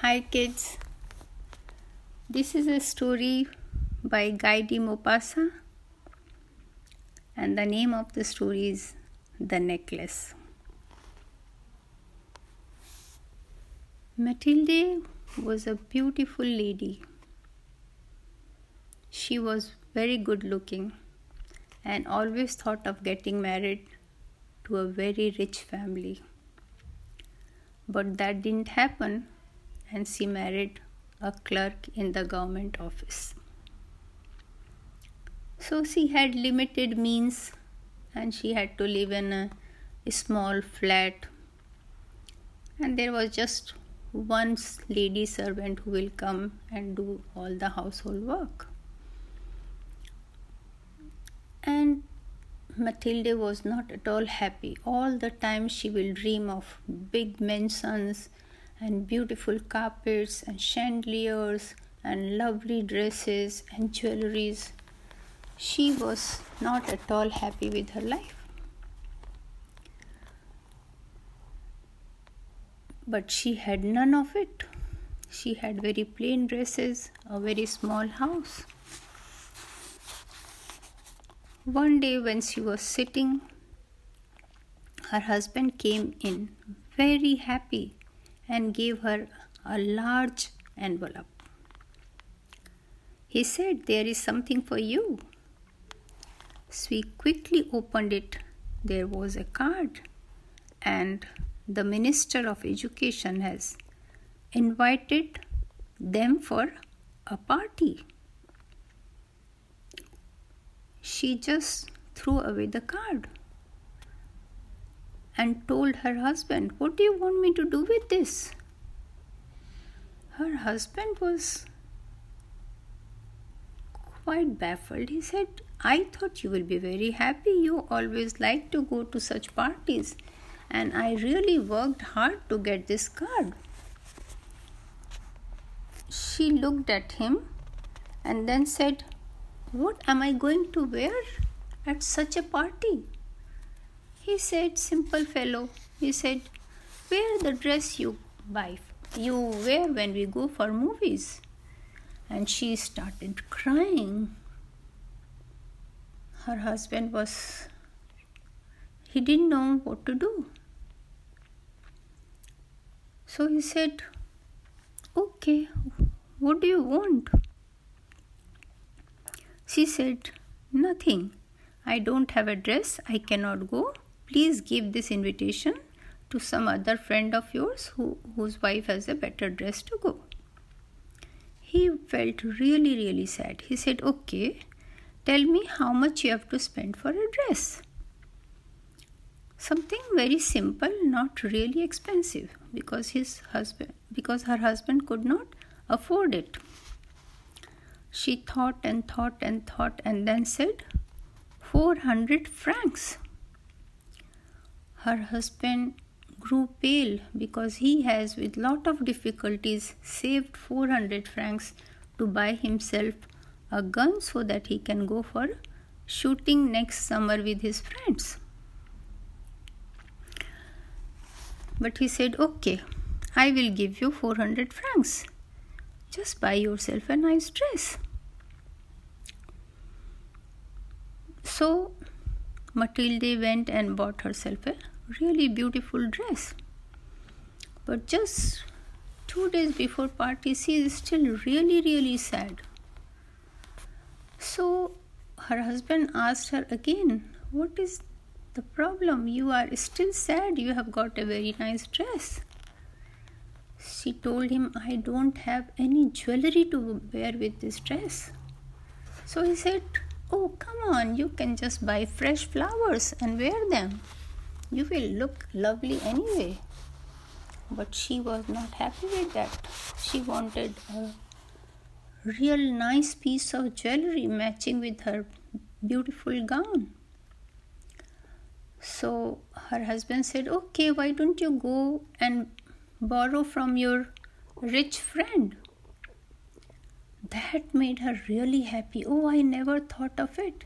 Hi, kids. This is a story by Guy de Maupassant, and the name of the story is The Necklace. Matilde was a beautiful lady. She was very good looking and always thought of getting married to a very rich family. But that didn't happen, and she married a clerk in the government office. So she had limited means and she had to live in a, small flat. And there was just one lady servant who will come and do all the household work. And Matilde was not at all happy. All the time she will dream of big mansions and beautiful carpets and chandeliers and lovely dresses and jewelries. She was not at all happy with her life. But she had none of it. She had very plain dresses, a very small house. One day, when she was sitting, her husband came in very happy and gave her a large envelope. He said, There is something for you. She quickly opened it. There was a card, and the Minister of Education has invited them for a party she just threw away the card and told her husband, What do you want me to do with this? Her husband was quite baffled. He said, I thought you will be very happy. You always like to go to such parties, and I really worked hard to get this card. She looked at him and then said, what am I going to wear at such a party? He said, Simple fellow. He said, Wear the dress you buy, you wear when we go for movies. And she started crying. Her husband was, he didn't know what to do. So he said, Okay, what do you want? She said, Nothing. I don't have a dress. I cannot go. Please give this invitation to some other friend of yours who, whose wife has a better dress to go. He felt really, really sad. He said, Okay, tell me how much you have to spend for a dress. Something very simple, not really expensive, because his husband because her husband could not afford it. She thought and thought and thought and then said, 400 francs. Her husband grew pale because he has, with lot of difficulties, saved 400 francs to buy himself a gun so that he can go for shooting next summer with his friends. But he said, Okay, I will give you 400 francs. Just buy yourself a nice dress. So Matilde went and bought herself a really beautiful dress. But just two days before party, she is still really, really sad. So her husband asked her again, What is the problem? You are still sad. You have got a very nice dress. She told him, I don't have any jewelry to wear with this dress. So he said, Oh, come on, you can just buy fresh flowers and wear them. You will look lovely anyway. But she was not happy with that. She wanted a real nice piece of jewelry matching with her beautiful gown. So her husband said, Okay, why don't you go and borrow from your rich friend. That made her really happy. Oh, I never thought of it.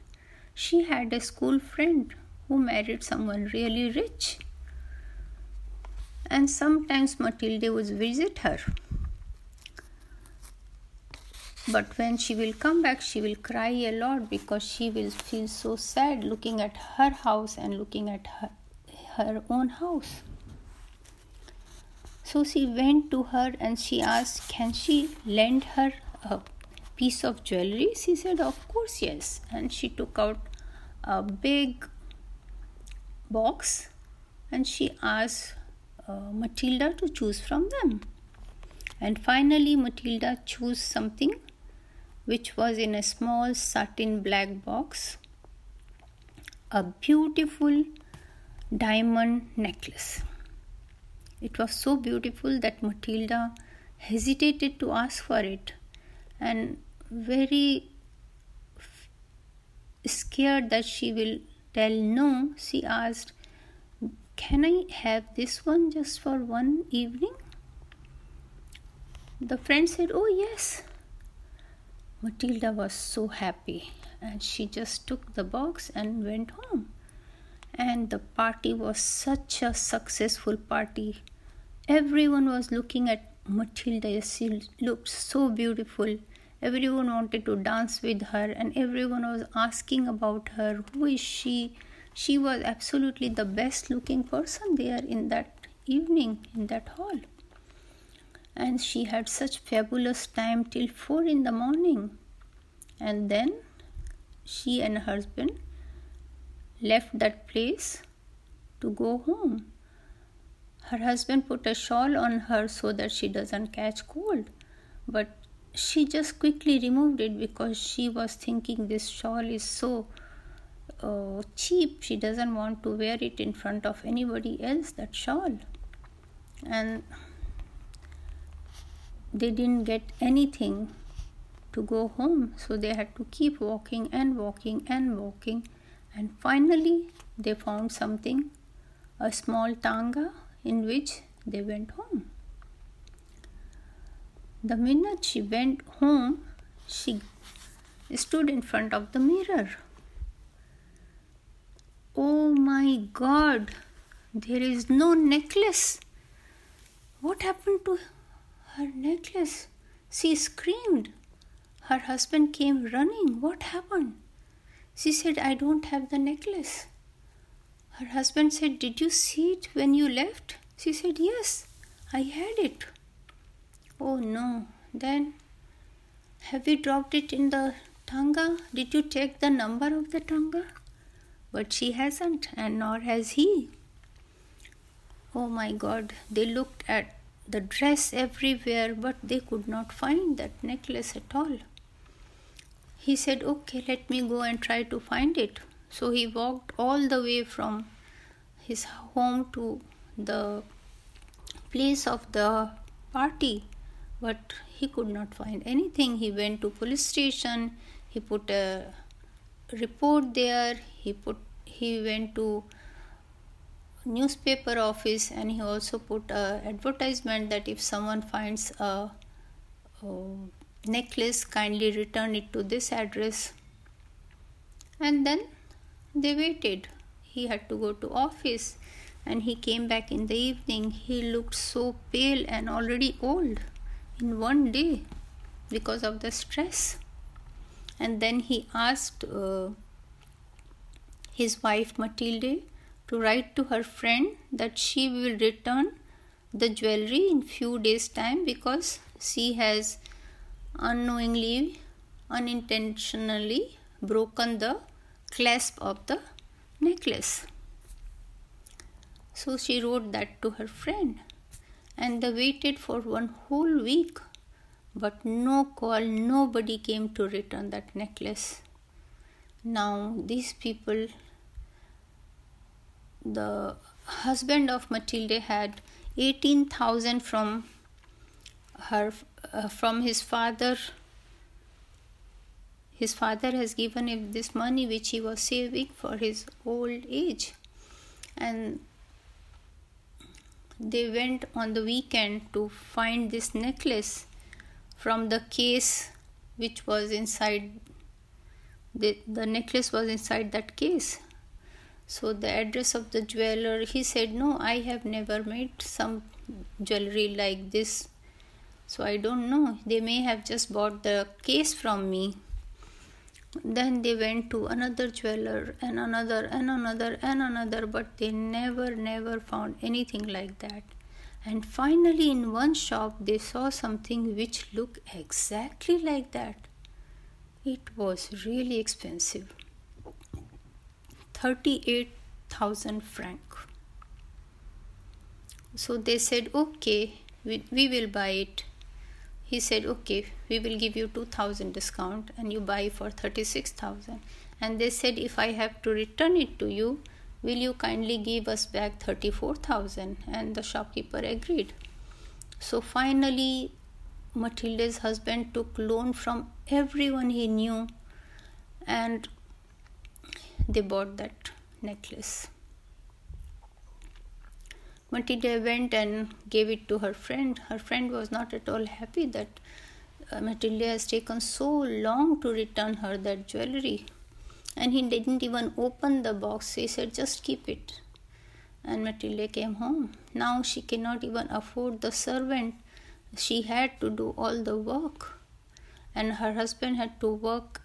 She had a school friend who married someone really rich. And sometimes Matilde would visit her. but when she will come back she will cry a lot because she will feel so sad looking at her house and looking at her, her own house so she went to her and she asked can she lend her a piece of jewelry she said of course yes and she took out a big box and she asked uh, matilda to choose from them and finally matilda chose something which was in a small satin black box, a beautiful diamond necklace. It was so beautiful that Matilda hesitated to ask for it and very scared that she will tell no, she asked, Can I have this one just for one evening? The friend said, Oh, yes. Matilda was so happy and she just took the box and went home. And the party was such a successful party. Everyone was looking at Matilda. She looked so beautiful. Everyone wanted to dance with her, and everyone was asking about her. Who is she? She was absolutely the best looking person there in that evening in that hall and she had such fabulous time till 4 in the morning and then she and her husband left that place to go home her husband put a shawl on her so that she doesn't catch cold but she just quickly removed it because she was thinking this shawl is so uh, cheap she doesn't want to wear it in front of anybody else that shawl and they didn't get anything to go home, so they had to keep walking and walking and walking, and finally they found something a small tanga in which they went home. The minute she went home, she stood in front of the mirror. Oh my god, there is no necklace. What happened to her necklace. She screamed. Her husband came running. What happened? She said, I don't have the necklace. Her husband said, Did you see it when you left? She said, Yes, I had it. Oh no. Then, have you dropped it in the tanga? Did you take the number of the tanga? But she hasn't, and nor has he. Oh my god. They looked at the dress everywhere, but they could not find that necklace at all. He said, Okay, let me go and try to find it. So he walked all the way from his home to the place of the party, but he could not find anything. He went to police station, he put a report there, he put he went to newspaper office and he also put a advertisement that if someone finds a, a necklace kindly return it to this address. And then they waited. He had to go to office and he came back in the evening. He looked so pale and already old in one day because of the stress. And then he asked uh, his wife matilde to write to her friend that she will return the jewelry in few days time because she has unknowingly unintentionally broken the clasp of the necklace. So she wrote that to her friend and they waited for one whole week but no call nobody came to return that necklace. Now these people the husband of Matilde had 18,000 from her uh, from his father. His father has given him this money which he was saving for his old age. And they went on the weekend to find this necklace from the case which was inside the, the necklace was inside that case so the address of the jeweler he said no i have never made some jewelry like this So I don't know. They may have just bought the case from me. Then they went to another jeweler and another and another and another, but they never, never found anything like that. And finally, in one shop, they saw something which looked exactly like that. It was really expensive 38,000 franc. So they said, Okay, we, we will buy it he said okay we will give you 2000 discount and you buy for 36000 and they said if i have to return it to you will you kindly give us back 34000 and the shopkeeper agreed. So finally matilda's husband took loan from everyone he knew and they bought that necklace Matilda went and gave it to her friend. Her friend was not at all happy that uh, Matilda has taken so long to return her that jewelry. And he didn't even open the box. He said, just keep it. And Matilda came home. Now she cannot even afford the servant. She had to do all the work. And her husband had to work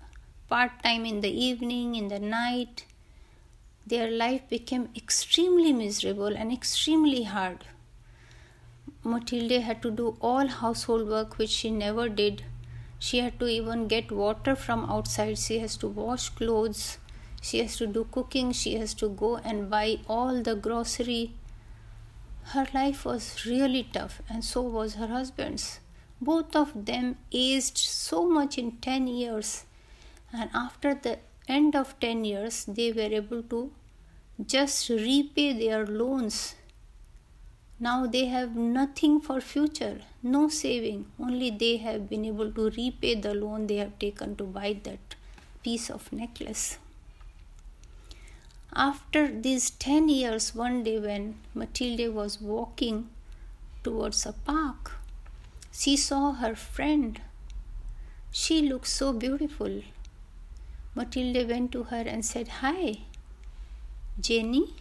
part time in the evening, in the night their life became extremely miserable and extremely hard. Matilde had to do all household work which she never did. She had to even get water from outside. She has to wash clothes. She has to do cooking. She has to go and buy all the grocery. Her life was really tough, and so was her husband's. Both of them aged so much in 10 years, and after the end of 10 years, they were able to just repay their loans. Now they have nothing for future, no saving. Only they have been able to repay the loan they have taken to buy that piece of necklace. After these 10 years, one day when Matilde was walking towards a park, she saw her friend. She looked so beautiful. Matilde went to her and said, Hi, Jenny?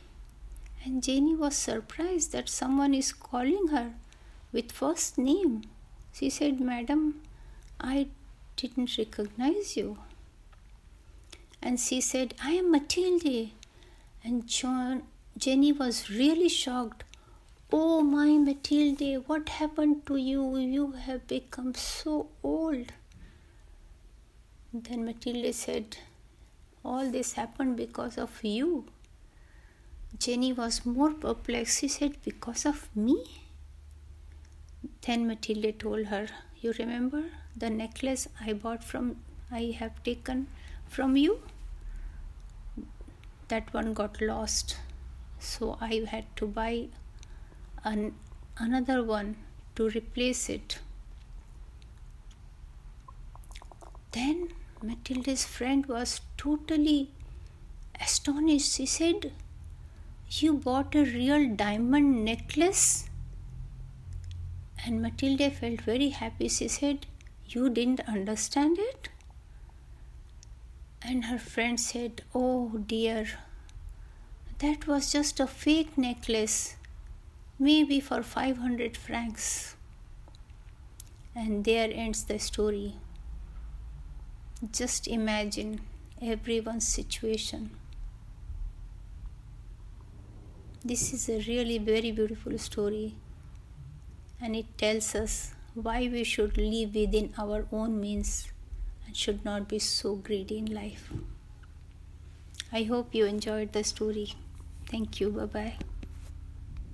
And Jenny was surprised that someone is calling her with first name. She said, Madam, I didn't recognize you. And she said, I am Matilde. And John, Jenny was really shocked. Oh, my Matilde, what happened to you? You have become so old. Then Matilde said, All this happened because of you. Jenny was more perplexed. She said, Because of me? Then Matilda told her, You remember the necklace I bought from, I have taken from you? That one got lost. So I had to buy an, another one to replace it. Then Matilda's friend was totally astonished. She said, you bought a real diamond necklace? And Matilde felt very happy. She said, You didn't understand it? And her friend said, Oh dear, that was just a fake necklace, maybe for 500 francs. And there ends the story. Just imagine everyone's situation. This is a really very beautiful story and it tells us why we should live within our own means and should not be so greedy in life. I hope you enjoyed the story. Thank you. Bye bye.